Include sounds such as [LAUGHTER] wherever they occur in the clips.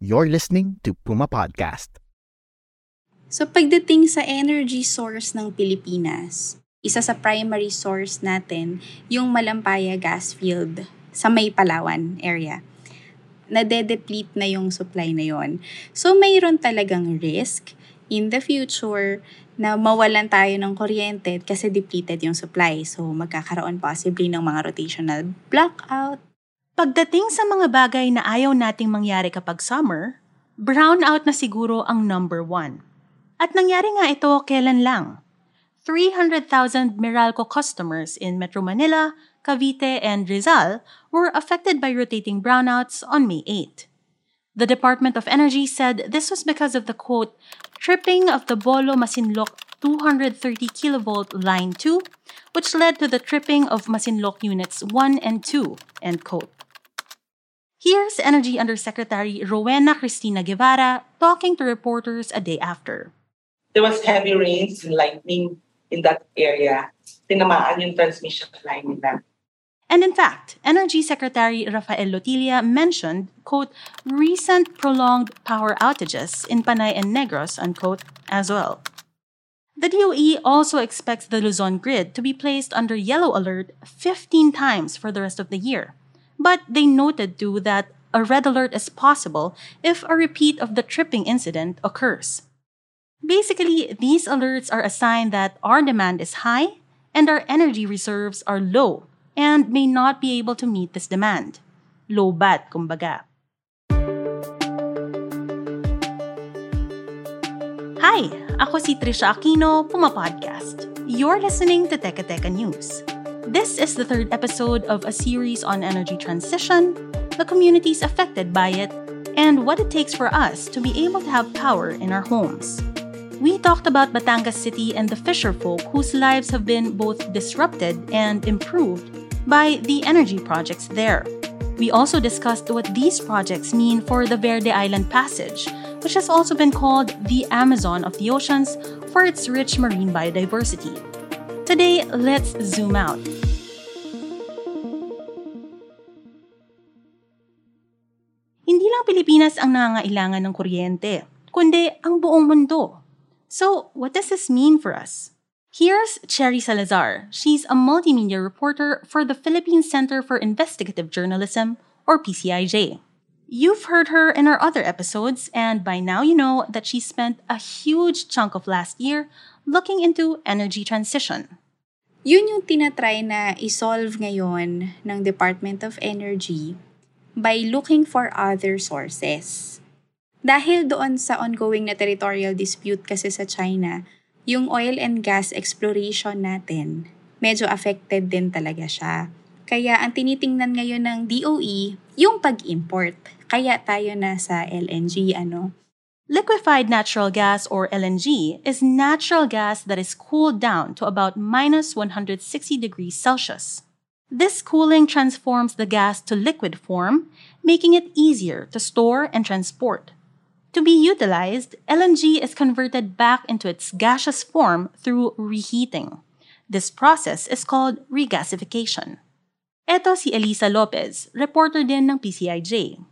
You're listening to Puma Podcast. So pagdating sa energy source ng Pilipinas, isa sa primary source natin yung Malampaya gas field sa May Palawan area. Nade-deplete na yung supply na yon. So mayroon talagang risk in the future na mawalan tayo ng kuryente kasi depleted yung supply. So magkakaroon possibly ng mga rotational blackout, Pagdating sa mga bagay na ayaw nating mangyari kapag summer, brownout na siguro ang number one. At nangyari nga ito kailan lang. 300,000 Meralco customers in Metro Manila, Cavite, and Rizal were affected by rotating brownouts on May 8. The Department of Energy said this was because of the quote, tripping of the Bolo Masinloc 230 kilovolt line 2, which led to the tripping of Masinloc units 1 and 2, end quote. Here's Energy Undersecretary Rowena Cristina Guevara talking to reporters a day after. there was heavy rains and lightning in that area. Tinamaan yung transmission line nila. And in fact, Energy Secretary Rafael Lotilla mentioned, quote, recent prolonged power outages in Panay and Negros, unquote, as well. The DOE also expects the Luzon grid to be placed under yellow alert 15 times for the rest of the year. But they noted too that a red alert is possible if a repeat of the tripping incident occurs. Basically, these alerts are a sign that our demand is high and our energy reserves are low and may not be able to meet this demand. Low bat, kumbaga. Hi, ako si Trisha Aquino, Puma Podcast. You're listening to Teka Teka News. This is the third episode of a series on energy transition, the communities affected by it, and what it takes for us to be able to have power in our homes. We talked about Batangas City and the fisher folk whose lives have been both disrupted and improved by the energy projects there. We also discussed what these projects mean for the Verde Island Passage, which has also been called the Amazon of the oceans for its rich marine biodiversity. Today, let's zoom out. Hindi lang Pilipinas ang nangangailangan ng kuryente, kundi ang buong mundo. So, what does this mean for us? Here's Cherry Salazar. She's a multimedia reporter for the Philippine Center for Investigative Journalism, or PCIJ. You've heard her in our other episodes, and by now you know that she spent a huge chunk of last year looking into energy transition. Yun yung tinatry na isolve ngayon ng Department of Energy by looking for other sources. Dahil doon sa ongoing na territorial dispute kasi sa China, yung oil and gas exploration natin, medyo affected din talaga siya. Kaya ang tinitingnan ngayon ng DOE, yung pag-import. Kaya tayo na sa LNG, ano? Liquefied natural gas or LNG is natural gas that is cooled down to about minus 160 degrees Celsius. This cooling transforms the gas to liquid form, making it easier to store and transport. To be utilized, LNG is converted back into its gaseous form through reheating. This process is called regasification. Ito si Elisa Lopez, reporter din ng PCIJ.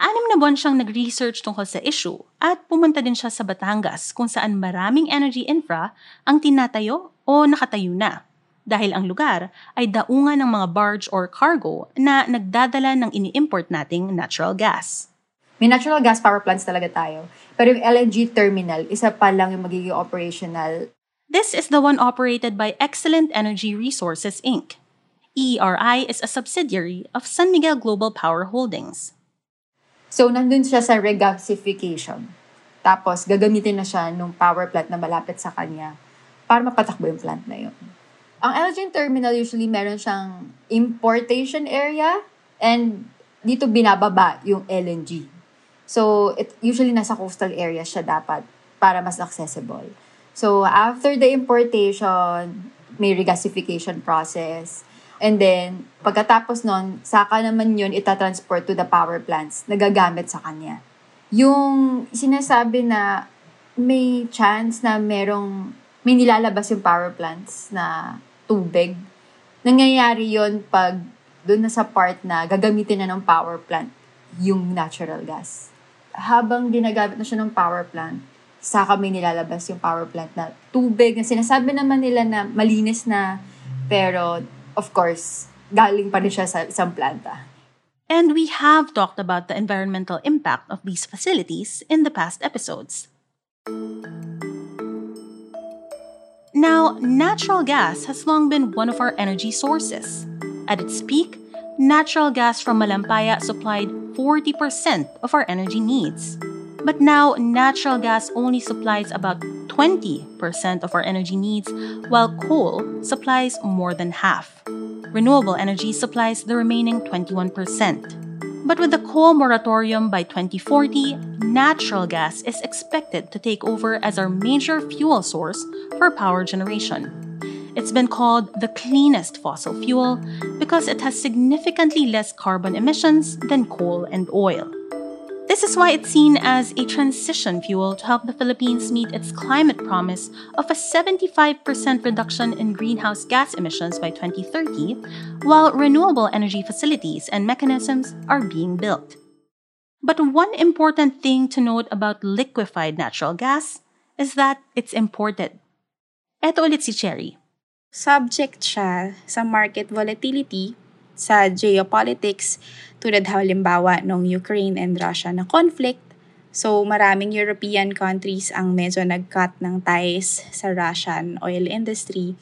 Anim na buwan siyang nag-research tungkol sa issue at pumunta din siya sa Batangas kung saan maraming energy infra ang tinatayo o nakatayo na dahil ang lugar ay daungan ng mga barge or cargo na nagdadala ng ini-import nating natural gas. May natural gas power plants talaga tayo. Pero yung LNG terminal, isa pa lang yung magiging operational. This is the one operated by Excellent Energy Resources Inc. ERI is a subsidiary of San Miguel Global Power Holdings. So, nandun siya sa regasification. Tapos, gagamitin na siya nung power plant na malapit sa kanya para mapatakbo yung plant na yun. Ang LNG terminal usually meron siyang importation area and dito binababa yung LNG. So, it usually nasa coastal area siya dapat para mas accessible. So, after the importation, may regasification process. And then, pagkatapos nun, saka naman yun itatransport to the power plants na gagamit sa kanya. Yung sinasabi na may chance na merong, may nilalabas yung power plants na tubig, nangyayari yon pag doon na sa part na gagamitin na ng power plant yung natural gas. Habang ginagamit na siya ng power plant, sa kami nilalabas yung power plant na tubig na sinasabi naman nila na malinis na pero of course galing pa rin siya sa isang planta. And we have talked about the environmental impact of these facilities in the past episodes. Now, natural gas has long been one of our energy sources. At its peak, natural gas from Malampaya supplied 40% of our energy needs. But now, natural gas only supplies about 20% of our energy needs, while coal supplies more than half. Renewable energy supplies the remaining 21%. But with the coal moratorium by 2040, natural gas is expected to take over as our major fuel source for power generation. It's been called the cleanest fossil fuel because it has significantly less carbon emissions than coal and oil. This is why it's seen as a transition fuel to help the Philippines meet its climate promise of a 75% reduction in greenhouse gas emissions by 2030, while renewable energy facilities and mechanisms are being built. But one important thing to note about liquefied natural gas is that it's imported. Eto ulit si Cherry. Subject siya sa market volatility, sa geopolitics, tulad halimbawa nung Ukraine and Russia na conflict. So maraming European countries ang medyo nag-cut ng ties sa Russian oil industry.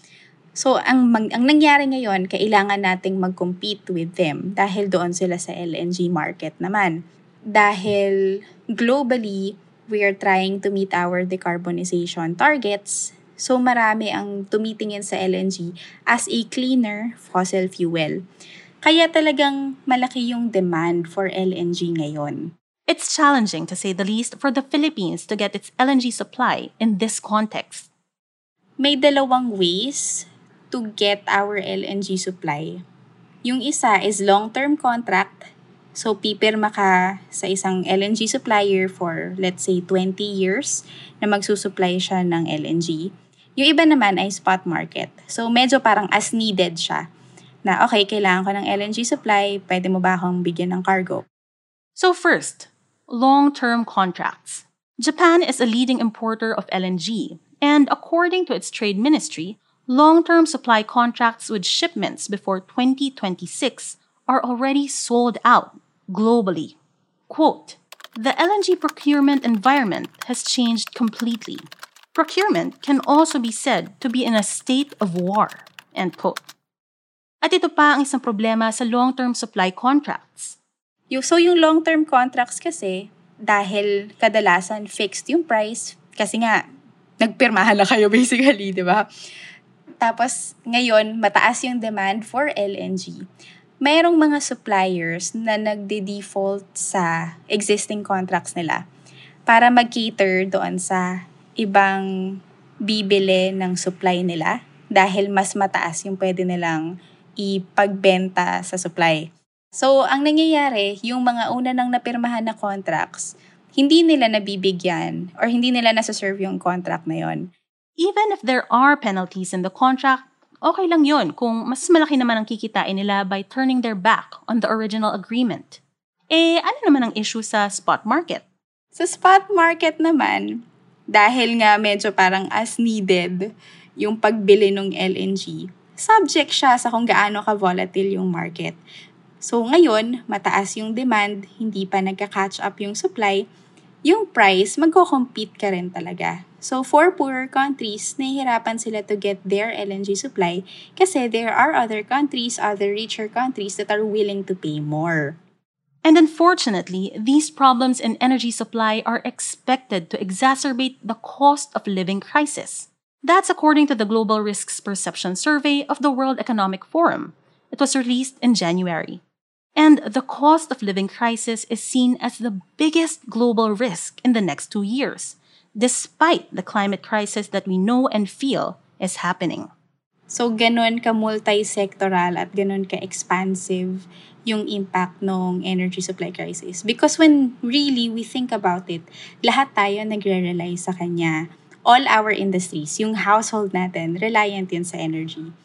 So ang, mag, ang nangyari ngayon, kailangan nating mag-compete with them dahil doon sila sa LNG market naman. Dahil globally, we are trying to meet our decarbonization targets. So marami ang tumitingin sa LNG as a cleaner fossil fuel. Kaya talagang malaki yung demand for LNG ngayon. It's challenging, to say the least, for the Philippines to get its LNG supply in this context. May dalawang ways to get our LNG supply. Yung isa is long-term contract. So, pipirma ka sa isang LNG supplier for, let's say, 20 years na magsusupply siya ng LNG. Yung iba naman ay spot market. So, medyo parang as needed siya na okay, kailangan ko ng LNG supply, pwede mo ba akong bigyan ng cargo? So first, long-term contracts. Japan is a leading importer of LNG, and according to its trade ministry, long-term supply contracts with shipments before 2026 are already sold out globally. Quote, the LNG procurement environment has changed completely. Procurement can also be said to be in a state of war. End quote. At ito pa ang isang problema sa long-term supply contracts. So yung long-term contracts kasi, dahil kadalasan fixed yung price, kasi nga, nagpirmahan na kayo [LAUGHS] basically, di ba? Tapos, ngayon, mataas yung demand for LNG. Mayroong mga suppliers na nagde-default sa existing contracts nila para mag-cater doon sa ibang bibili ng supply nila dahil mas mataas yung pwede nilang ipagbenta sa supply. So, ang nangyayari, yung mga una nang napirmahan na contracts, hindi nila nabibigyan or hindi nila nasa-serve yung contract na yon. Even if there are penalties in the contract, okay lang yon kung mas malaki naman ang kikitain nila by turning their back on the original agreement. Eh, ano naman ang issue sa spot market? Sa spot market naman, dahil nga medyo parang as needed yung pagbili ng LNG, subject siya sa kung gaano ka-volatile yung market. So ngayon, mataas yung demand, hindi pa nagka-catch up yung supply, yung price, magko-compete ka rin talaga. So for poorer countries, nahihirapan sila to get their LNG supply kasi there are other countries, other richer countries that are willing to pay more. And unfortunately, these problems in energy supply are expected to exacerbate the cost of living crisis. That's according to the Global Risks Perception Survey of the World Economic Forum. It was released in January. And the cost of living crisis is seen as the biggest global risk in the next two years, despite the climate crisis that we know and feel is happening. So, ganun ka multi-sectoral at ganun ka expansive yung impact ng energy supply crisis. Because when really we think about it, lahat tayo nagre-rely sa kanya. All our industries, yung household natin, reliant yun sa energy.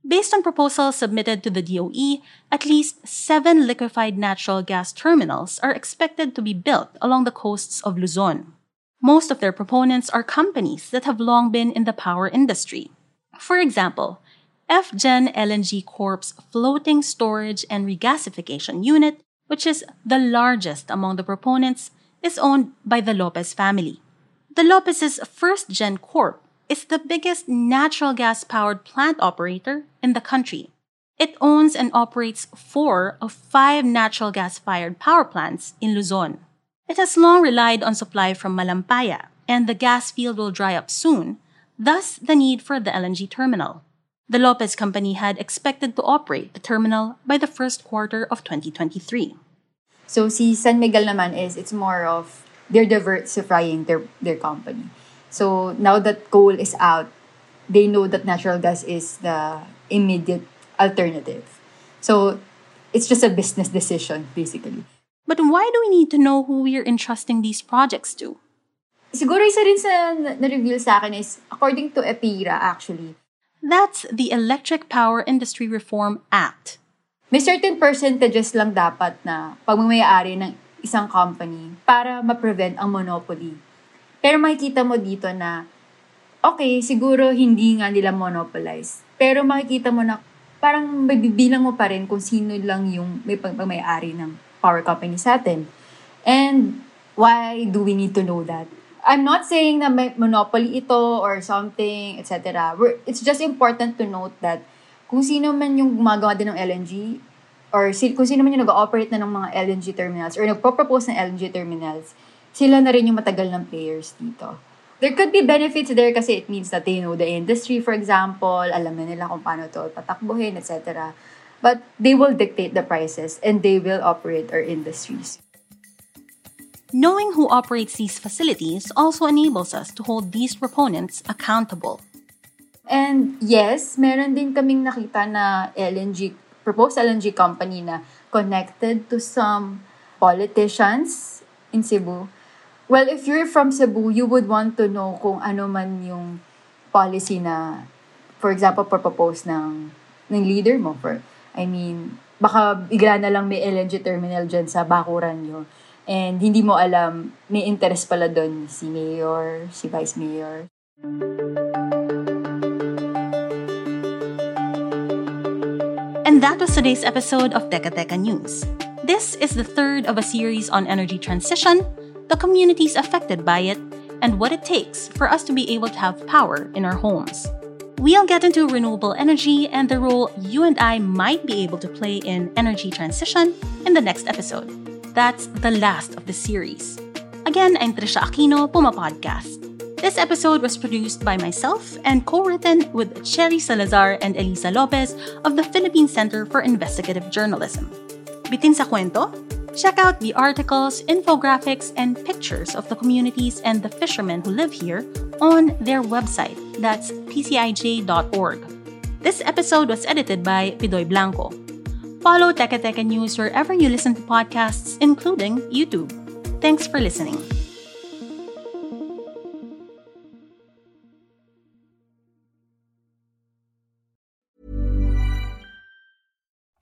Based on proposals submitted to the DOE, at least seven liquefied natural gas terminals are expected to be built along the coasts of Luzon. Most of their proponents are companies that have long been in the power industry. For example, FGen LNG Corp's floating storage and regasification unit, which is the largest among the proponents, is owned by the Lopez family. The Lopez's first gen corp is the biggest natural gas powered plant operator in the country. It owns and operates four of five natural gas fired power plants in Luzon. It has long relied on supply from Malampaya, and the gas field will dry up soon, thus the need for the LNG terminal. The Lopez Company had expected to operate the terminal by the first quarter of 2023. So si San Miguel naman is it's more of they're diversifying their their company. So now that coal is out, they know that natural gas is the immediate alternative. So it's just a business decision basically. But why do we need to know who we are entrusting these projects to? Siguro isa rin sa na- na-reveal sa akin is according to EPIRA actually, That's the Electric Power Industry Reform Act. may certain percentages lang dapat na pagmamayari ng isang company para ma-prevent ang monopoly. Pero makikita mo dito na, okay, siguro hindi nga nila monopolize. Pero makikita mo na parang mabibilang mo pa rin kung sino lang yung may pagmamayari ng power company sa atin. And why do we need to know that? I'm not saying na may monopoly ito or something, etc. It's just important to note that kung sino man yung gumagawa din ng LNG or si, kung sino man yung nag-operate na ng mga LNG terminals or nagpo-propose ng LNG terminals, sila na rin yung matagal ng players dito. There could be benefits there kasi it means that they know the industry, for example, alam na nila kung paano to patakbuhin, etc. But they will dictate the prices and they will operate our industries. Knowing who operates these facilities also enables us to hold these proponents accountable. And yes, meron din kaming nakita na LNG, proposed LNG company na connected to some politicians in Cebu. Well, if you're from Cebu, you would want to know kung ano man yung policy na, for example, propose ng, ng leader mo. For, I mean, baka bigla na lang may LNG terminal dyan sa bakuran nyo. And hindi mo alam, may interest pala doon si mayor, si vice mayor. And that was today's episode of Teka Teka News. This is the third of a series on energy transition, the communities affected by it, and what it takes for us to be able to have power in our homes. We'll get into renewable energy and the role you and I might be able to play in energy transition in the next episode. That's the last of the series. Again, I'm Trisha Aquino, Puma Podcast. This episode was produced by myself and co-written with Cherry Salazar and Elisa Lopez of the Philippine Center for Investigative Journalism. Bitin sa kwento? Check out the articles, infographics, and pictures of the communities and the fishermen who live here on their website. That's pcij.org. This episode was edited by Pidoy Blanco. Follow Teka News wherever you listen to podcasts, including YouTube. Thanks for listening.